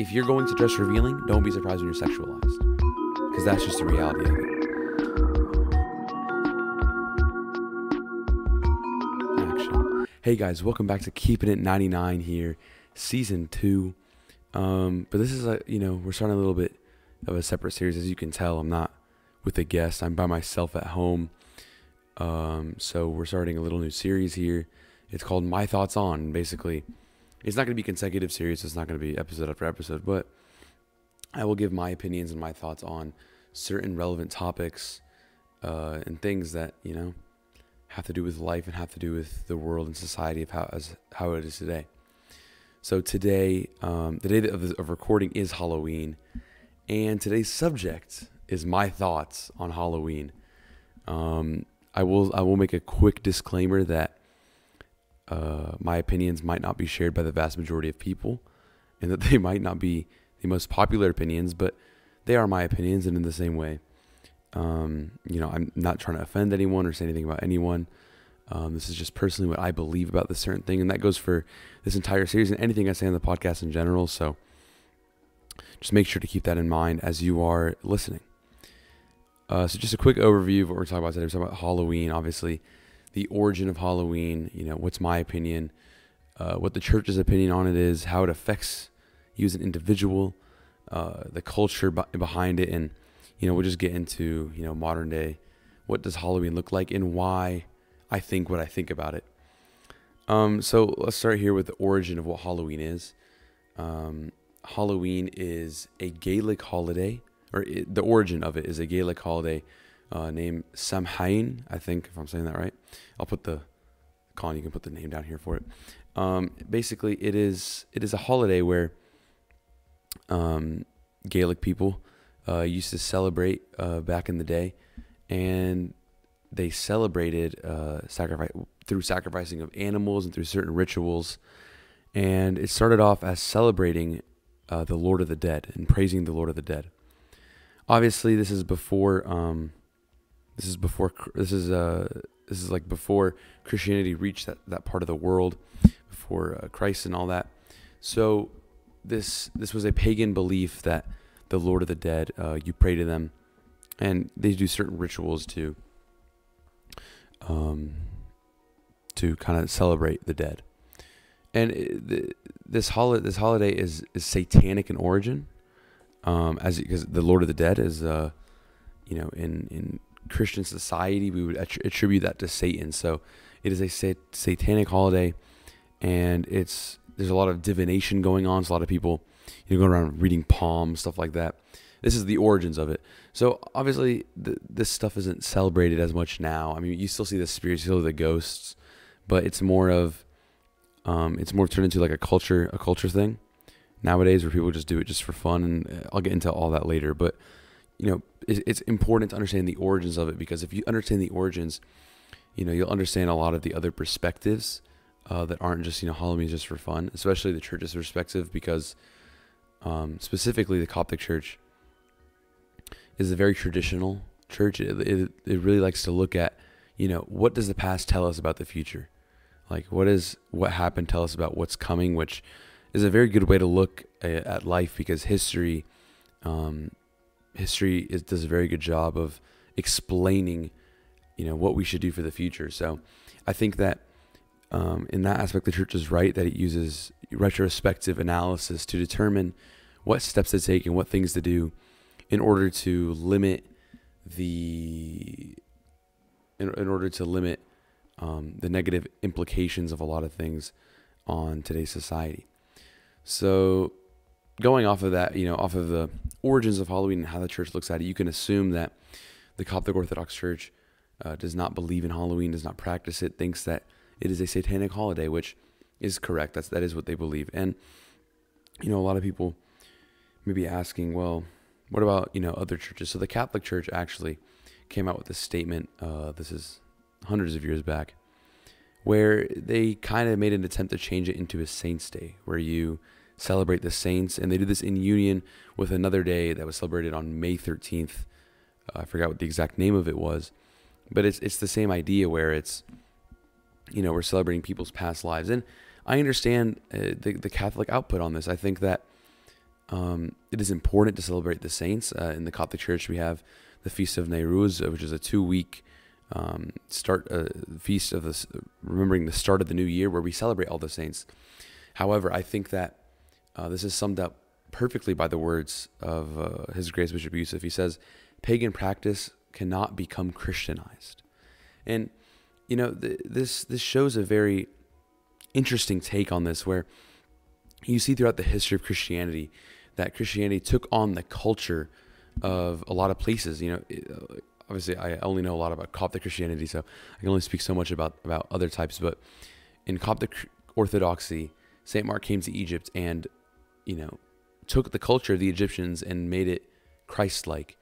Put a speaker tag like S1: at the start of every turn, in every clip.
S1: if you're going to dress revealing, don't be surprised when you're sexualized, because that's just the reality of it. Action. Hey guys, welcome back to Keeping It 99 here, season two. Um, but this is a you know we're starting a little bit of a separate series, as you can tell. I'm not with a guest. I'm by myself at home. Um, so we're starting a little new series here. It's called My Thoughts On. Basically, it's not going to be consecutive series. It's not going to be episode after episode, but I will give my opinions and my thoughts on certain relevant topics uh, and things that you know have to do with life and have to do with the world and society of how as how it is today. So today, um, the day of, of recording is Halloween, and today's subject is my thoughts on Halloween. Um, I will I will make a quick disclaimer that uh, my opinions might not be shared by the vast majority of people, and that they might not be the most popular opinions, but they are my opinions, and in the same way, um, you know, I'm not trying to offend anyone or say anything about anyone. Um, this is just personally what I believe about this certain thing, and that goes for this entire series and anything I say on the podcast in general. So just make sure to keep that in mind as you are listening. Uh, so just a quick overview of what we're talking about today. We're talking about Halloween, obviously, the origin of Halloween. You know, what's my opinion, uh, what the church's opinion on it is, how it affects you as an individual, uh, the culture b- behind it, and you know, we'll just get into you know modern day. What does Halloween look like, and why I think what I think about it. Um, so let's start here with the origin of what Halloween is. Um, Halloween is a Gaelic holiday or it, the origin of it is a Gaelic holiday uh, named Samhain. I think if I'm saying that right, I'll put the Colin. You can put the name down here for it. Um, basically, it is it is a holiday where um, Gaelic people uh, used to celebrate uh, back in the day, and they celebrated uh, sacrifice through sacrificing of animals and through certain rituals. And it started off as celebrating uh, the Lord of the Dead and praising the Lord of the Dead obviously this is before um, this is before this is uh this is like before Christianity reached that, that part of the world before uh, Christ and all that. So this this was a pagan belief that the Lord of the Dead uh, you pray to them. And they do certain rituals to um to kind of celebrate the dead. And this holiday this holiday is is satanic in origin um, as because the Lord of the Dead is, uh, you know, in in Christian society we would attribute that to Satan. So it is a sat- satanic holiday, and it's there's a lot of divination going on. So a lot of people, you know, going around reading palms, stuff like that. This is the origins of it. So obviously, this stuff isn't celebrated as much now. I mean, you still see the spirits, still the ghosts, but it's more of, um, it's more turned into like a culture, a culture thing nowadays where people just do it just for fun and I'll get into all that later but you know it's important to understand the origins of it because if you understand the origins you know you'll understand a lot of the other perspectives uh, that aren't just you know Halloween is just for fun especially the church's perspective because um, specifically the Coptic church is a very traditional church. It, it, it really likes to look at you know what does the past tell us about the future? Like what is what happened tell us about what's coming which is a very good way to look at life because history, um, history is, does a very good job of explaining, you know, what we should do for the future. So, I think that um, in that aspect, the church is right that it uses retrospective analysis to determine what steps to take and what things to do in order to limit the in, in order to limit um, the negative implications of a lot of things on today's society. So, going off of that, you know, off of the origins of Halloween and how the church looks at it, you can assume that the Coptic Orthodox Church uh, does not believe in Halloween, does not practice it, thinks that it is a satanic holiday, which is correct. That's that is what they believe. And you know, a lot of people may be asking, well, what about you know other churches? So the Catholic Church actually came out with a statement. Uh, this is hundreds of years back, where they kind of made an attempt to change it into a saints day where you celebrate the saints and they did this in union with another day that was celebrated on May 13th uh, I forgot what the exact name of it was but it's it's the same idea where it's you know we're celebrating people's past lives and I understand uh, the the Catholic output on this I think that um, it is important to celebrate the saints. Uh, in the Catholic Church, we have the Feast of Nayrouz, which is a two week um, start uh, feast of this, remembering the start of the new year, where we celebrate all the saints. However, I think that uh, this is summed up perfectly by the words of uh, His Grace Bishop Youssef. He says, "Pagan practice cannot become Christianized," and you know th- this this shows a very interesting take on this, where you see throughout the history of Christianity that Christianity took on the culture of a lot of places. You know, uh, obviously I only know a lot about Coptic Christianity, so I can only speak so much about about other types. But in Coptic Orthodoxy, Saint Mark came to Egypt and you know took the culture of the Egyptians and made it Christ-like.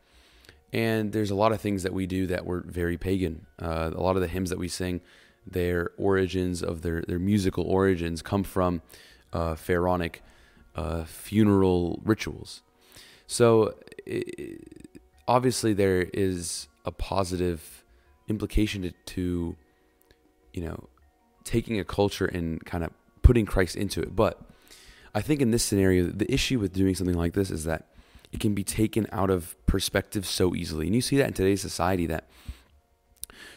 S1: And there's a lot of things that we do that were very pagan. Uh, a lot of the hymns that we sing, their origins of their their musical origins come from uh, pharaonic uh, funeral rituals. So it, obviously there is a positive implication to, to, you know, taking a culture and kind of putting Christ into it. But I think in this scenario, the issue with doing something like this is that it can be taken out of perspective so easily. And you see that in today's society that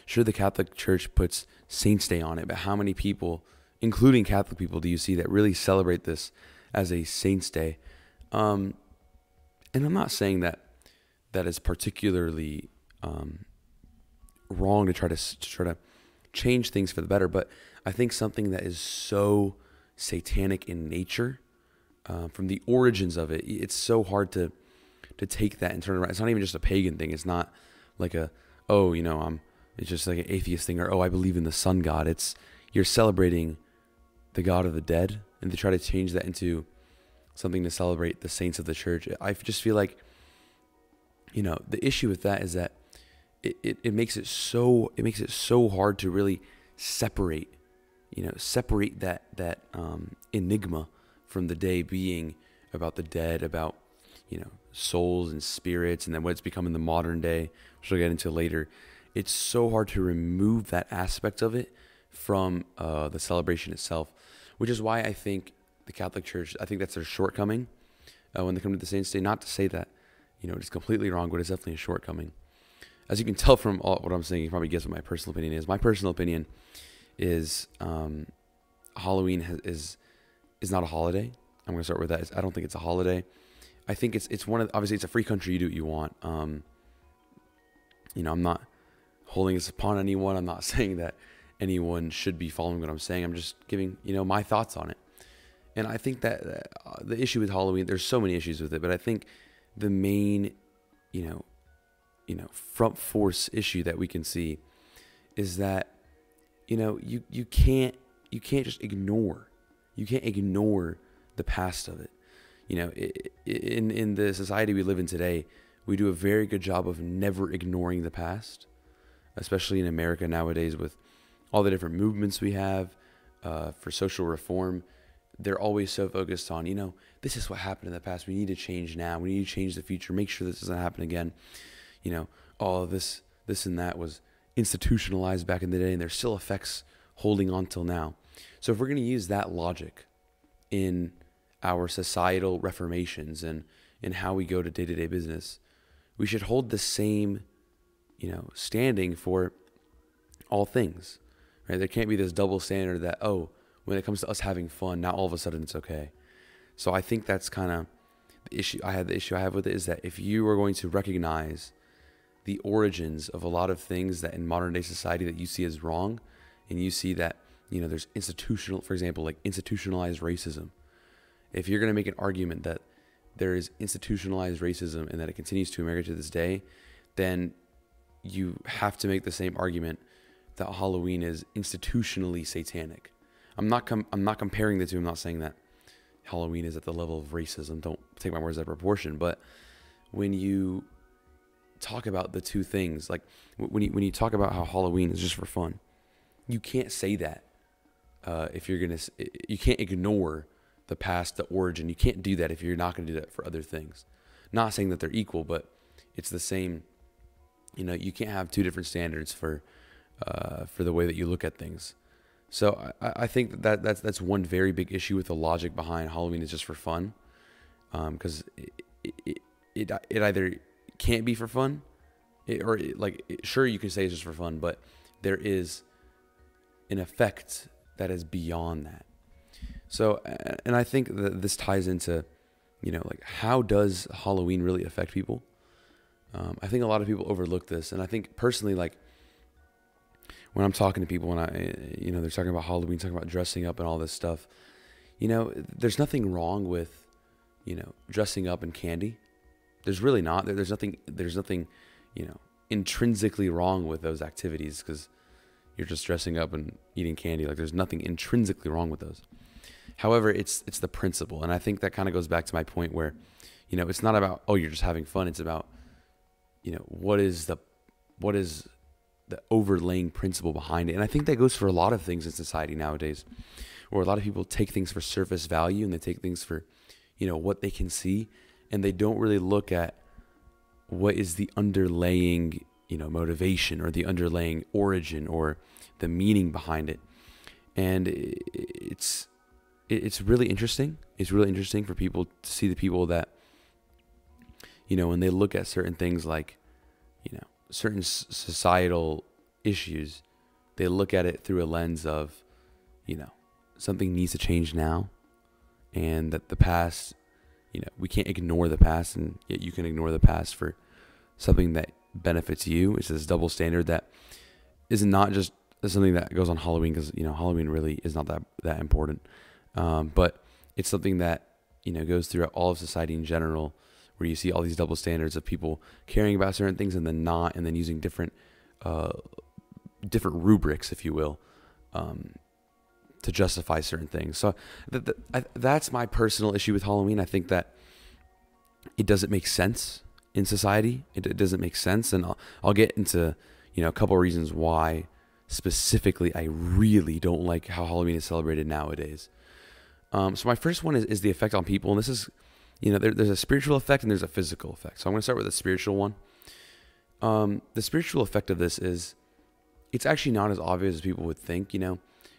S1: sure the Catholic Church puts Saints Day on it, but how many people, including Catholic people, do you see that really celebrate this as a Saints Day? Um, and I'm not saying that that is particularly um, wrong to try to, to try to change things for the better, but I think something that is so satanic in nature, uh, from the origins of it, it's so hard to to take that and turn it around. It's not even just a pagan thing. It's not like a oh, you know, I'm. It's just like an atheist thing, or oh, I believe in the sun god. It's you're celebrating the God of the dead, and to try to change that into something to celebrate the saints of the church. I just feel like, you know, the issue with that is that it, it, it makes it so it makes it so hard to really separate, you know, separate that that um, enigma from the day being about the dead, about you know souls and spirits, and then what it's become in the modern day, which we'll get into later. It's so hard to remove that aspect of it from uh, the celebration itself, which is why I think the Catholic Church, I think that's their shortcoming uh, when they come to the Saints Day. Not to say that, you know, it's completely wrong, but it's definitely a shortcoming. As you can tell from all, what I'm saying, you probably guess what my personal opinion is. My personal opinion is um, Halloween has, is is not a holiday. I'm going to start with that. It's, I don't think it's a holiday. I think it's it's one of obviously it's a free country. You do what you want. Um, you know, I'm not holding this upon anyone. I'm not saying that anyone should be following what I'm saying. I'm just giving you know my thoughts on it. And I think that uh, the issue with Halloween, there's so many issues with it, but I think the main, you know, you know, front force issue that we can see is that, you know, you you can't you can't just ignore, you can't ignore the past of it. You know, in in the society we live in today, we do a very good job of never ignoring the past, especially in America nowadays with all the different movements we have uh, for social reform they're always so focused on, you know, this is what happened in the past. We need to change now. We need to change the future. Make sure this doesn't happen again. You know, all this, this and that was institutionalized back in the day, and there's still effects holding on till now. So if we're going to use that logic in our societal reformations and in how we go to day to day business, we should hold the same, you know, standing for all things. Right? There can't be this double standard that oh when it comes to us having fun, now all of a sudden it's okay. So I think that's kind of the issue I have. The issue I have with it is that if you are going to recognize the origins of a lot of things that in modern day society that you see as wrong, and you see that you know there's institutional, for example, like institutionalized racism. If you're going to make an argument that there is institutionalized racism and that it continues to America to this day, then you have to make the same argument that Halloween is institutionally satanic. I'm not com- I'm not comparing the two. I'm not saying that Halloween is at the level of racism. Don't take my words out of proportion. But when you talk about the two things, like when you when you talk about how Halloween is just for fun, you can't say that uh, if you're gonna. You can't ignore the past, the origin. You can't do that if you're not gonna do that for other things. Not saying that they're equal, but it's the same. You know, you can't have two different standards for uh, for the way that you look at things. So I, I think that that's that's one very big issue with the logic behind Halloween is just for fun. because um, it, it, it, it either can't be for fun, it, or it, like it, sure you can say it's just for fun, but there is an effect that is beyond that. So, and I think that this ties into, you know, like how does Halloween really affect people? Um, I think a lot of people overlook this, and I think personally, like when I'm talking to people, when I, you know, they're talking about Halloween, talking about dressing up and all this stuff, you know, there's nothing wrong with, you know, dressing up in candy. There's really not. There's nothing. There's nothing, you know, intrinsically wrong with those activities because you're just dressing up and eating candy. Like there's nothing intrinsically wrong with those. However, it's it's the principle, and I think that kind of goes back to my point where, you know, it's not about oh you're just having fun. It's about, you know, what is the, what is the overlaying principle behind it, and I think that goes for a lot of things in society nowadays, where a lot of people take things for surface value and they take things for, you know, what they can see, and they don't really look at what is the underlaying you know motivation or the underlying origin or the meaning behind it. And it's it's really interesting. It's really interesting for people to see the people that you know when they look at certain things like you know certain societal issues they look at it through a lens of you know something needs to change now and that the past you know we can't ignore the past and yet you can ignore the past for something that benefits you. It's this double standard that is not just something that goes on Halloween because you know Halloween really is not that that important, um, but it's something that you know goes throughout all of society in general, where you see all these double standards of people caring about certain things and then not, and then using different uh, different rubrics, if you will. Um, to justify certain things. So th- th- that's my personal issue with Halloween. I think that it doesn't make sense in society. It, it doesn't make sense, and I'll, I'll get into you know a couple reasons why specifically I really don't like how Halloween is celebrated nowadays. Um, so my first one is, is the effect on people, and this is you know there, there's a spiritual effect and there's a physical effect. So I'm going to start with the spiritual one. Um, the spiritual effect of this is it's actually not as obvious as people would think. You know,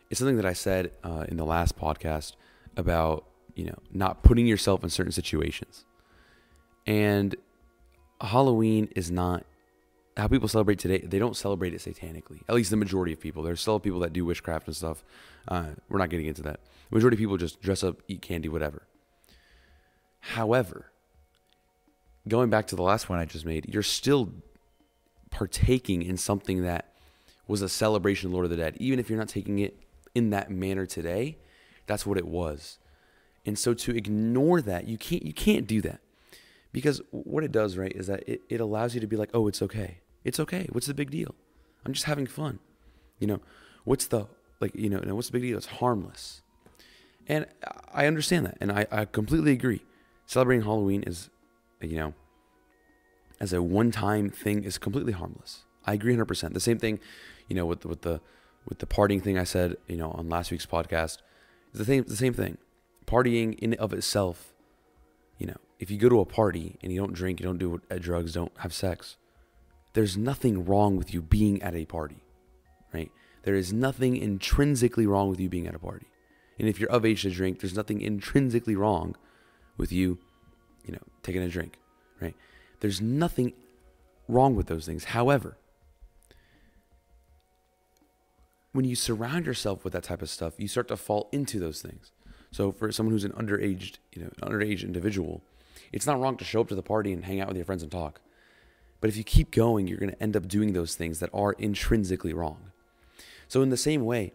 S1: it's something that I said uh, in the last podcast about you know not putting yourself in certain situations, and Halloween is not how people celebrate today. They don't celebrate it satanically. At least the majority of people. There's still people that do witchcraft and stuff. Uh, we're not getting into that. The majority of people just dress up, eat candy, whatever. However, going back to the last point I just made, you're still partaking in something that was a celebration of Lord of the Dead. Even if you're not taking it in that manner today, that's what it was. And so to ignore that, you can't you can't do that. Because what it does, right, is that it, it allows you to be like, oh, it's okay. It's okay. What's the big deal? I'm just having fun. You know, what's the, like, you know, what's the big deal? It's harmless. And I understand that. And I, I completely agree. Celebrating Halloween is, you know, as a one time thing is completely harmless. I agree 100%. The same thing, you know, with the, with the, with the partying thing I said, you know, on last week's podcast, is the same, the same thing. Partying in of itself, you know, if you go to a party and you don't drink, you don't do uh, drugs, don't have sex, there's nothing wrong with you being at a party, right? There is nothing intrinsically wrong with you being at a party. And if you're of age to drink, there's nothing intrinsically wrong with you, you know, taking a drink, right? There's nothing wrong with those things. However, when you surround yourself with that type of stuff, you start to fall into those things. So for someone who's an underage, you know, underage individual, it's not wrong to show up to the party and hang out with your friends and talk. But if you keep going, you're going to end up doing those things that are intrinsically wrong. So in the same way,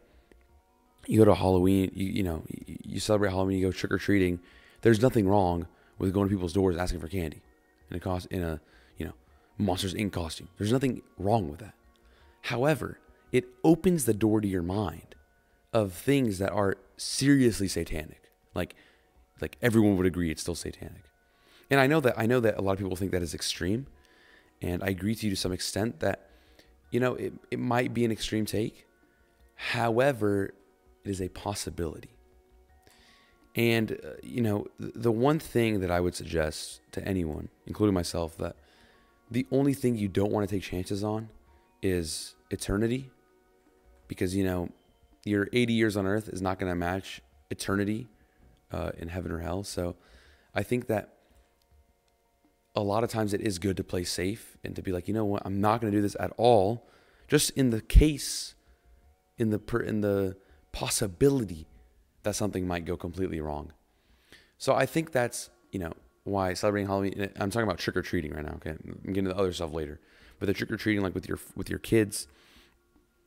S1: you go to Halloween, you, you know, you celebrate Halloween, you go trick or treating. There's nothing wrong with going to people's doors asking for candy in a cost in a you know Monsters Inc. costume. There's nothing wrong with that. However, it opens the door to your mind of things that are seriously satanic. Like like everyone would agree it's still satanic. And I know that I know that a lot of people think that is extreme, and I agree to you to some extent that you know it, it might be an extreme take. However, it is a possibility. And uh, you know, the one thing that I would suggest to anyone, including myself, that the only thing you don't want to take chances on is eternity, because you know, your 80 years on Earth is not going to match eternity uh, in heaven or hell. So I think that a lot of times it is good to play safe and to be like, you know what, I'm not going to do this at all, just in the case, in the in the possibility that something might go completely wrong. So I think that's you know why celebrating Halloween. I'm talking about trick or treating right now. Okay, I'm getting to the other stuff later, but the trick or treating, like with your with your kids,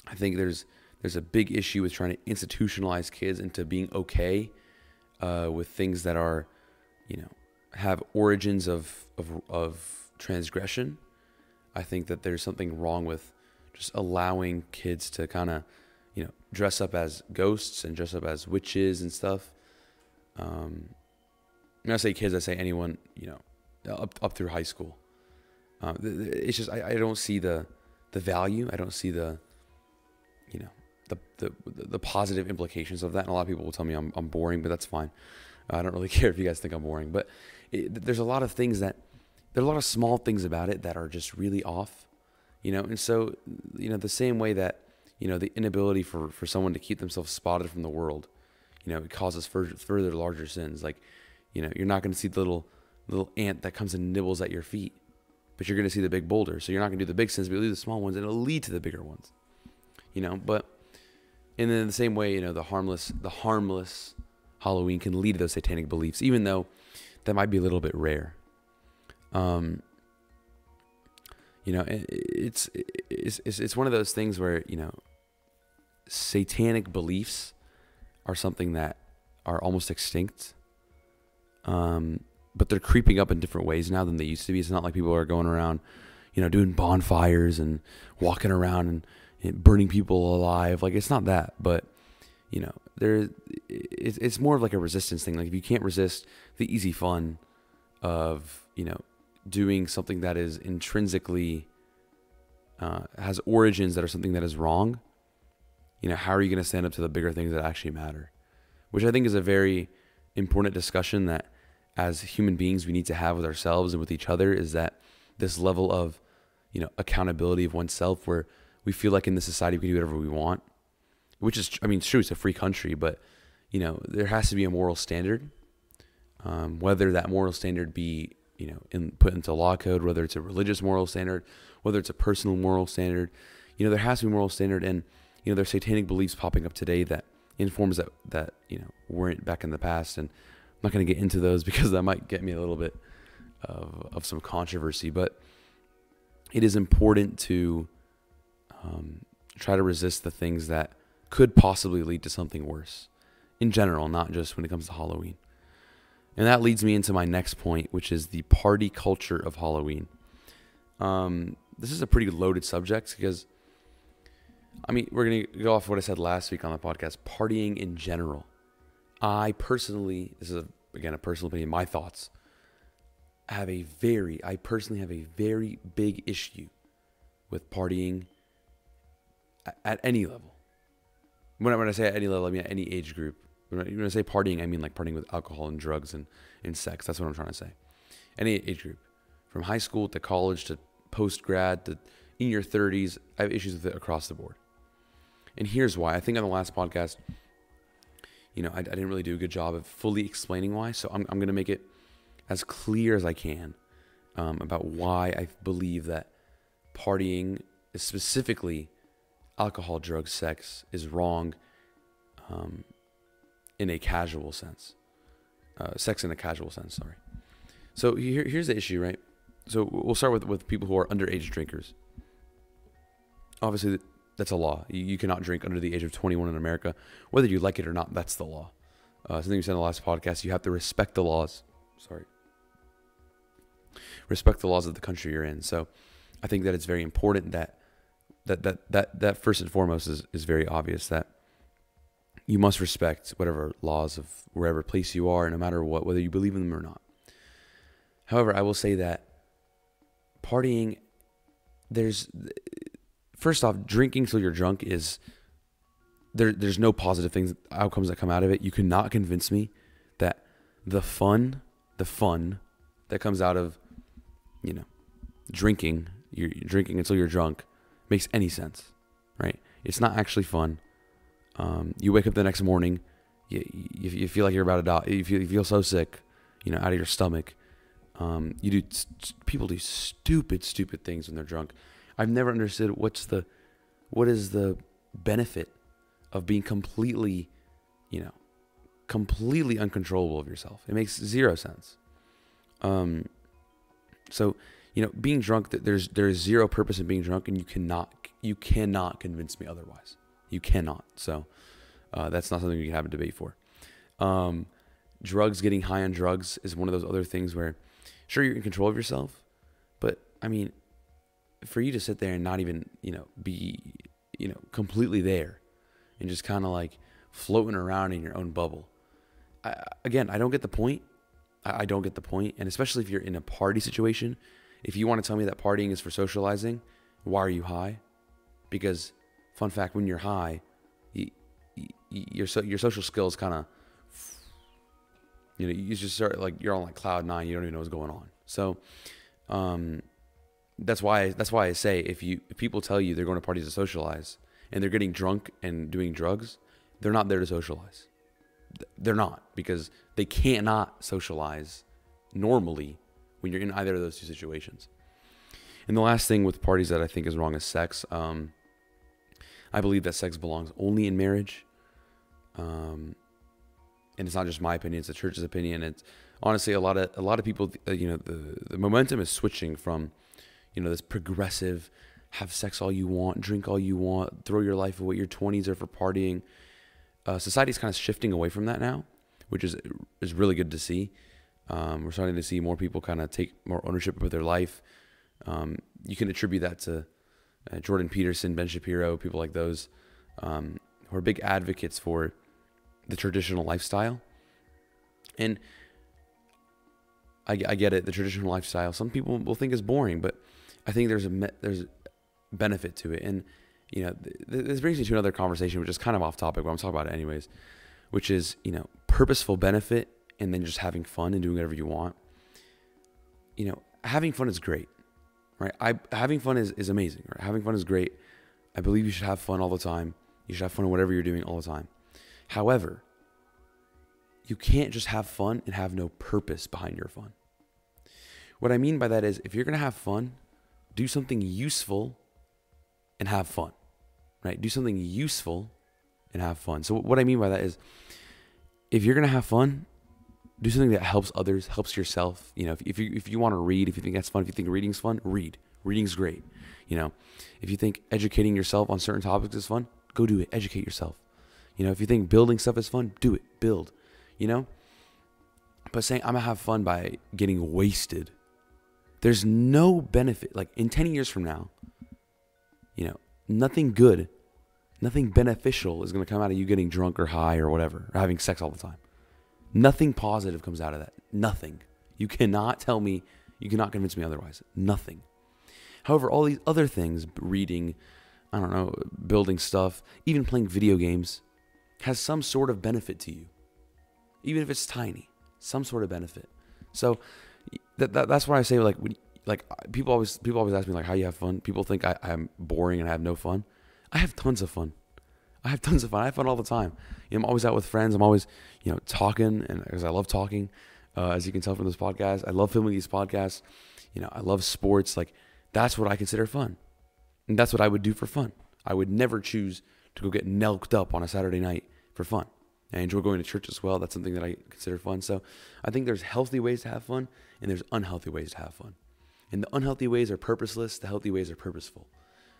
S1: I think there's there's a big issue with trying to institutionalize kids into being okay uh, with things that are, you know, have origins of, of, of transgression. I think that there's something wrong with just allowing kids to kind of, you know, dress up as ghosts and dress up as witches and stuff. Um, when I say kids, I say anyone, you know, up up through high school. Um, it's just I, I don't see the the value. I don't see the, you know, the, the the positive implications of that. And a lot of people will tell me I'm I'm boring, but that's fine. I don't really care if you guys think I'm boring, but it, there's a lot of things that there are a lot of small things about it that are just really off, you know. And so, you know, the same way that you know the inability for for someone to keep themselves spotted from the world, you know, it causes further, further larger sins. Like, you know, you're not going to see the little little ant that comes and nibbles at your feet, but you're going to see the big boulder. So you're not going to do the big sins, but you leave the small ones, and it'll lead to the bigger ones, you know. But and then in the same way, you know, the harmless the harmless Halloween can lead to those satanic beliefs, even though that might be a little bit rare. Um, you know, it's, it's it's it's one of those things where you know, satanic beliefs are something that are almost extinct. Um, but they're creeping up in different ways now than they used to be. It's not like people are going around, you know, doing bonfires and walking around and, and burning people alive. Like it's not that, but you know, there it's, it's more of like a resistance thing. Like if you can't resist the easy fun of you know doing something that is intrinsically uh, has origins that are something that is wrong, you know, how are you going to stand up to the bigger things that actually matter? Which I think is a very important discussion that as human beings we need to have with ourselves and with each other is that this level of you know accountability of oneself where we feel like in this society we can do whatever we want which is I mean it's true it's a free country but you know there has to be a moral standard. Um, whether that moral standard be you know in, put into law code whether it's a religious moral standard whether it's a personal moral standard you know there has to be a moral standard. And you know there's satanic beliefs popping up today that in forms that that you know weren't back in the past. And I'm not going to get into those because that might get me a little bit of, of some controversy. But it is important to um, try to resist the things that could possibly lead to something worse in general, not just when it comes to Halloween. And that leads me into my next point, which is the party culture of Halloween. Um, this is a pretty loaded subject because, I mean, we're going to go off what I said last week on the podcast partying in general. I personally, this is a, again a personal opinion, my thoughts, have a very, I personally have a very big issue with partying at, at any level. When I, when I say at any level, I mean at any age group. When I say partying, I mean like partying with alcohol and drugs and, and sex. That's what I'm trying to say. Any age group, from high school to college to post grad to in your 30s, I have issues with it across the board. And here's why. I think on the last podcast, you know, I, I didn't really do a good job of fully explaining why. So I'm, I'm going to make it as clear as I can um, about why I believe that partying, specifically alcohol, drugs, sex, is wrong um, in a casual sense. Uh, sex in a casual sense, sorry. So here, here's the issue, right? So we'll start with, with people who are underage drinkers. Obviously, that's a law. You, cannot drink under the age of 21 in America. Whether you like it or not, that's the law. Uh, something we said in the last podcast, you have to respect the laws. Sorry. Respect the laws of the country you're in. So I think that it's very important that that that that, that first and foremost is, is very obvious that you must respect whatever laws of wherever place you are, no matter what, whether you believe in them or not. However, I will say that partying, there's first off, drinking till you're drunk is there. There's no positive things outcomes that come out of it. You cannot convince me that the fun, the fun that comes out of, you know, drinking, you're drinking until you're drunk, makes any sense, right? It's not actually fun. Um, you wake up the next morning, you, you, you, feel like you're about to die. You feel, you feel so sick. you know, out of your stomach. Um, you do people do stupid, stupid things when they're drunk. I've never understood what's the what is the benefit of being completely, you know, completely uncontrollable of yourself. It makes zero sense. Um, so you know, being drunk, there's there's zero purpose in being drunk, and you cannot you cannot convince me otherwise. You cannot. So uh, that's not something you can have a debate for. Um, drugs, getting high on drugs, is one of those other things where, sure, you're in control of yourself, but I mean, for you to sit there and not even you know be you know completely there, and just kind of like floating around in your own bubble. I, again, I don't get the point. I, I don't get the point. point, and especially if you're in a party situation if you want to tell me that partying is for socializing, why are you high? Because, fun fact, when you're high, you, you, your so, your social skills kind of, you know, you just start like you're on like cloud nine. You don't even know what's going on. So, um, that's why that's why I say if you if people tell you they're going to parties to socialize and they're getting drunk and doing drugs, they're not there to socialize. They're not because they cannot socialize normally when you're in either of those two situations. And the last thing with parties that I think is wrong is sex. Um, I believe that sex belongs only in marriage. Um, and it's not just my opinion; it's the church's opinion. It's honestly a lot of a lot of people. Uh, you know, the the momentum is switching from, you know, this progressive, have sex all you want, drink all you want, throw your life away. Your twenties are for partying. Uh, society's kind of shifting away from that now, which is is really good to see. Um, we're starting to see more people kind of take more ownership of their life. Um, you can attribute that to uh, Jordan Peterson, Ben Shapiro, people like those um, who are big advocates for the traditional lifestyle. And I, I, get it, the traditional lifestyle. Some people will think is boring, but I think there's a there's a benefit to it. And you know, th- this brings me to another conversation, which is kind of off topic, but I'm talking about it anyways. Which is you know, purposeful benefit and then just having fun and doing whatever you want. You know, having fun is great, right? I having fun is, is amazing, right? Having fun is great. I believe you should have fun all the time. You should have fun in whatever you're doing all the time. However, you can't just have fun and have no purpose behind your fun. What I mean by that is if you're to have fun, do something useful and have fun, right? Do something useful and have fun. So, what I mean by that is if you're to have fun, do something that helps others, helps yourself. You know, if, if you if you want to read, if you think that's fun, if you think reading's fun, read. Reading's great. You know, if you think educating yourself on certain topics is fun, go do it. Educate yourself. You know, if you think building stuff is fun, do it. Build. You know, but saying I'm gonna have fun by getting wasted, there's no benefit. Like in ten years from now, you know, nothing good, nothing beneficial is gonna come out of you getting drunk or high or whatever, or having sex all the time. Nothing positive comes out of that. Nothing. You cannot tell me, you cannot convince me otherwise. Nothing. However, all these other things, reading, I don't know, building stuff, even playing video games, has some sort of benefit to you. Even if it's tiny, some sort of benefit. So that, that that's why I say like when, like people always people always ask me like how you have fun. People think I, I'm boring and I have no fun. I have tons of fun. I have tons of fun. I have fun all the time. You know, I'm always out with friends. I'm always, you know, talking, and because I love talking, uh, as you can tell from this podcast, I love filming these podcasts. You know, I love sports. Like that's what I consider fun, and that's what I would do for fun. I would never choose to go get nelked up on a Saturday night for fun. I enjoy going to church as well. That's something that I consider fun. So I think there's healthy ways to have fun, and there's unhealthy ways to have fun. And the unhealthy ways are purposeless. The healthy ways are purposeful.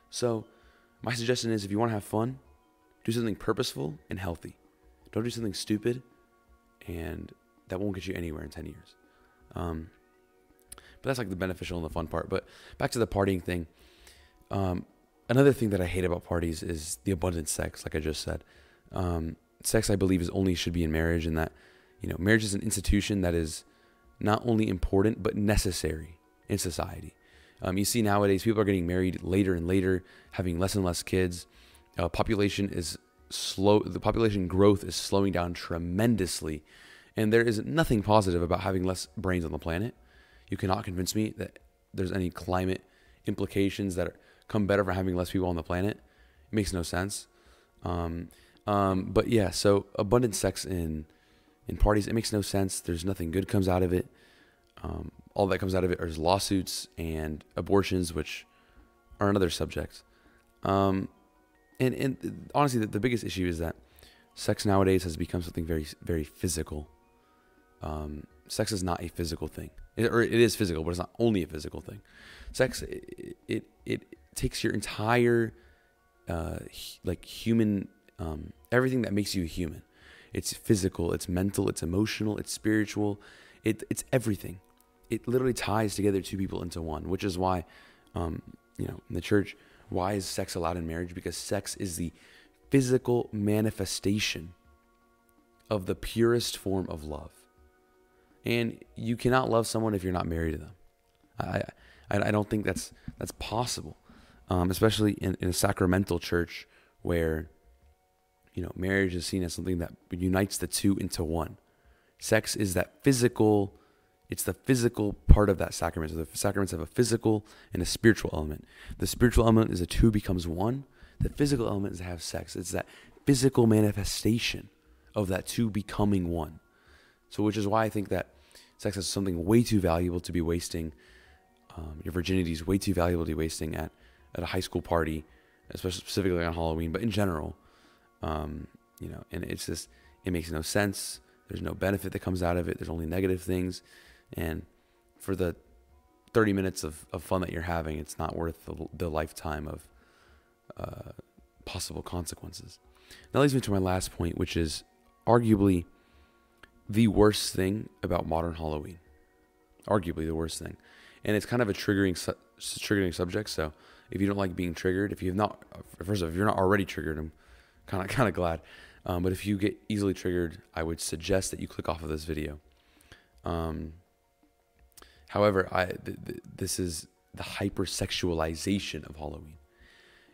S1: So my suggestion is, if you want to have fun, do something purposeful and healthy. Don't do something stupid, and that won't get you anywhere in 10 years. Um, but that's like the beneficial and the fun part. But back to the partying thing. Um, another thing that I hate about parties is the abundant sex, like I just said. Um, sex, I believe, is only should be in marriage, and that you know, marriage is an institution that is not only important but necessary in society. Um, you see nowadays people are getting married later and later, having less and less kids uh, population is slow. The population growth is slowing down tremendously, and there is nothing positive about having less brains on the planet. You cannot convince me that there's any climate implications that come better from having less people on the planet. It makes no sense. Um, um, but yeah, so abundant sex in in parties. It makes no sense. There's nothing good comes out of it. Um, all that comes out of it is lawsuits and abortions, which are another subject. Um, and and honestly, the, the, biggest issue is that sex nowadays has become something very very physical. Um, sex is not a physical thing, it, or it is physical, but it's not only a physical thing. Sex it it, it takes your entire uh, like human um, everything that makes you human. It's physical, it's mental, it's emotional, it's spiritual, it, it's everything. It literally ties together two people into one, which is why, um, you know, in the church, why is sex allowed in marriage? Because sex is the physical manifestation of the purest form of love. And you cannot love someone if you're not married to them. I, I, I don't think that's that's possible, um, especially in, in a sacramental church where you know, marriage is seen as something that unites the two into one. Sex is that physical, it's the physical part of that sacrament. So the sacraments have a physical and a spiritual element. The spiritual element is the two becomes one. The physical element is to have sex. It's that physical manifestation of that two becoming one. So, which is why I think that sex is something way too valuable to be wasting. Um, your virginity is way too valuable to be wasting at, at a high school party, especially specifically on Halloween, but in general. Um, you know, and it's just it makes no sense. There's no benefit that comes out of it. There's only negative things, and for the 30 minutes of, of fun that you're having, it's not worth the, the lifetime of uh, possible consequences. That leads me to my last point, which is arguably the worst thing about modern Halloween. Arguably the worst thing, and it's kind of a triggering su- triggering subject. So if you don't like being triggered, if you've not, first of all, if you're not already triggered, I'm kind of kind of glad. Um, but if you get easily triggered, I would suggest that you click off of this video. Um, however, I th- th- this is the hypersexualization of Halloween,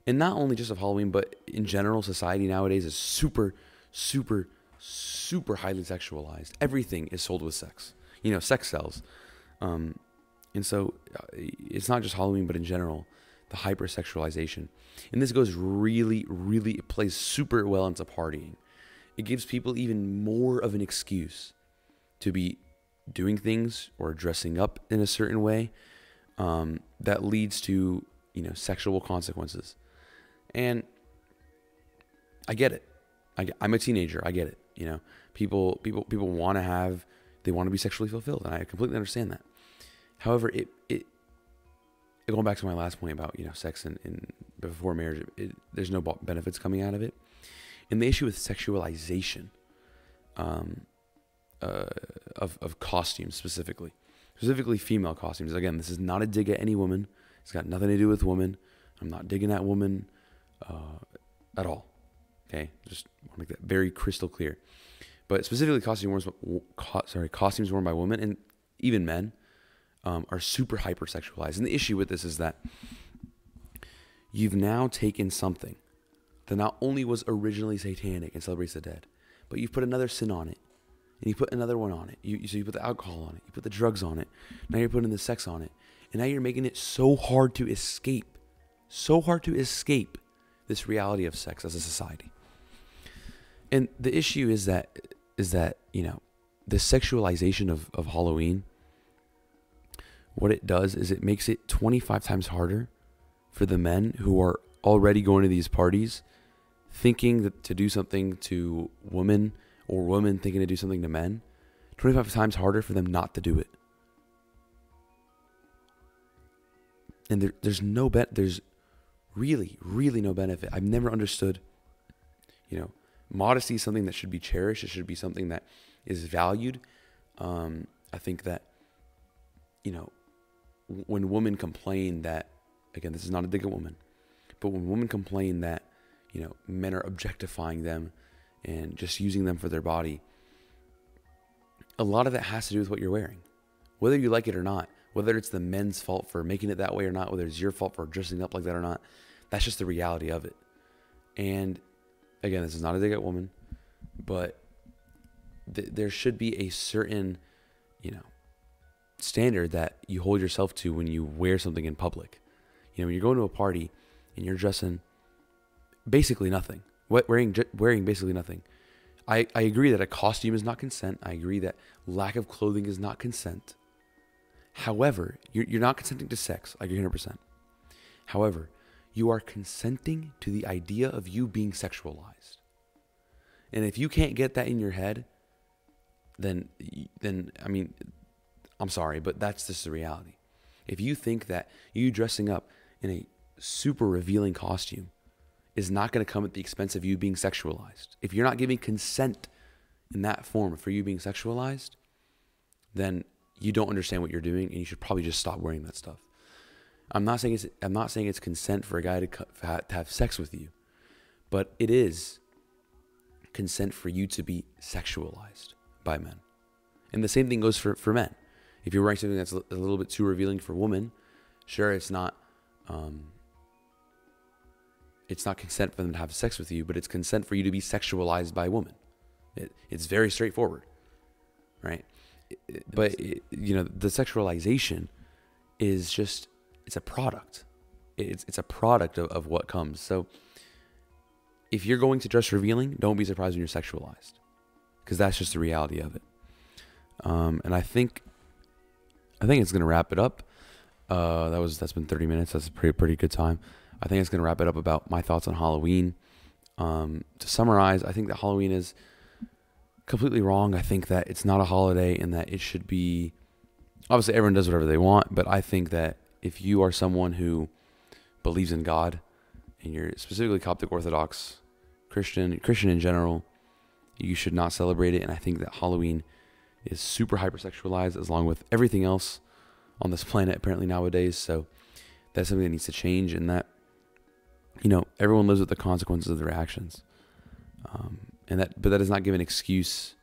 S1: and not only just of Halloween, but in general, society nowadays is super, super, super highly sexualized. Everything is sold with sex. You know, sex sells. Um, and so uh, it's not just Halloween, but in general, the hypersexualization. And this goes really, really, it plays super well into partying. It gives people even more of an excuse to be doing things or dressing up in a certain way um, that leads to, you know, sexual consequences. And I get it. I, I'm a teenager. I get it. You know, people, people, people want to have, they want to be sexually fulfilled, and I completely understand that. However, it, it going back to my last point about you know sex and, and before marriage, it, there's no benefits coming out of it. And the issue with sexualization um, uh, of of costumes specifically, specifically female costumes. Again, this is not a dig at any woman. It's got nothing to do with women. I'm not digging at women uh, at all. Okay, just want to make that very crystal clear. But specifically, costumes worn, sorry, costumes worn by women and even men um, are super hypersexualized. And the issue with this is that you've now taken something that not only was originally satanic and celebrates the dead, but you've put another sin on it. And you put another one on it. You, so you put the alcohol on it. You put the drugs on it. Now you're putting the sex on it. And now you're making it so hard to escape. So hard to escape this reality of sex as a society. And the issue is that is that, you know, the sexualization of, of Halloween what it does is it makes it 25 times harder for the men who are already going to these parties thinking that to do something to women or women thinking to do something to men 25 times harder for them not to do it. And there, there's no bet there's really really no benefit. I've never understood you know modesty is something that should be cherished. It should be something that is valued. Um, i think that you know when women complain that, again, this is not a dig at women, but when women complain that, you know, men are objectifying them and just using them for their body, a lot of that has to do with what you're wearing. Whether you like it or not, whether it's the men's fault for making it that way or not, whether it's your fault for dressing up like that or not, that's just the reality of it. And again, this is not a dig at woman, but th- there should be a certain, you know, standard that you hold yourself to when you wear something in public. You know, when you're going to a party and you're dressing basically nothing, wearing wearing basically nothing. I, I agree that a costume is not consent. I agree that lack of clothing is not consent. However, you're, you're not consenting to sex. I agree 100%. However, you are consenting to the idea of you being sexualized. And if you can't get that in your head, then then I mean, I'm sorry, but that's just the reality. If you think that you dressing up in a super revealing costume is not going to come at the expense of you being sexualized, if you're not giving consent in that form for you being sexualized, then you don't understand what you're doing, and you should probably just stop wearing that stuff. I'm not saying it's I'm not saying it's consent for a guy to, to have sex with you, but it is consent for you to be sexualized by men. And the same thing goes for, for men. If you're wearing something that's a little bit too revealing for women, sure, it's not um, it's not consent for them to have sex with you, but it's consent for you to be sexualized by a woman. It, it's very straightforward, right? It, but it, you know, the sexualization is just it's a product. It's it's a product of, of what comes. So if you're going to dress revealing, don't be surprised when you're sexualized, because that's just the reality of it. Um, and I think I think it's gonna wrap it up. Uh, that was that's been 30 minutes. That's a pretty pretty good time. I think it's gonna wrap it up about my thoughts on Halloween. Um, to summarize, I think that Halloween is completely wrong. I think that it's not a holiday and that it should be. Obviously, everyone does whatever they want, but I think that if you are someone who believes in God and you're specifically Coptic Orthodox Christian, Christian in general, you should not celebrate it. And I think that Halloween is super hypersexualized, as long with everything else on this planet apparently nowadays. So that's something that needs to change, and that you know everyone lives with the consequences of their actions, um, and that but that does not give an excuse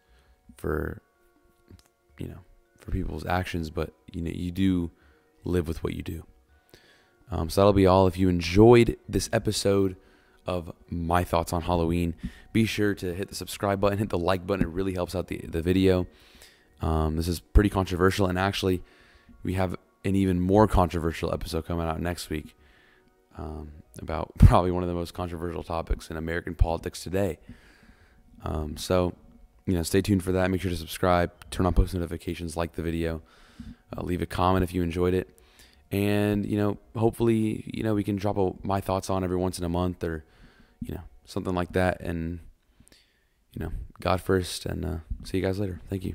S1: for you know for people's actions, but you know you do live with what you do. Um, so that'll be all. If you enjoyed this episode of my thoughts on Halloween, be sure to hit the subscribe button, hit the like button. It really helps out the, the video. Um, this is pretty controversial, and actually, we have an even more controversial episode coming out next week um, about probably one of the most controversial topics in American politics today. Um, so, you know, stay tuned for that. Make sure to subscribe, turn on post notifications, like the video, uh, leave a comment if you enjoyed it, and you know, hopefully, you know, we can drop a, my thoughts on every once in a month or, you know, something like that. And you know, God first, and uh, see you guys later. Thank you.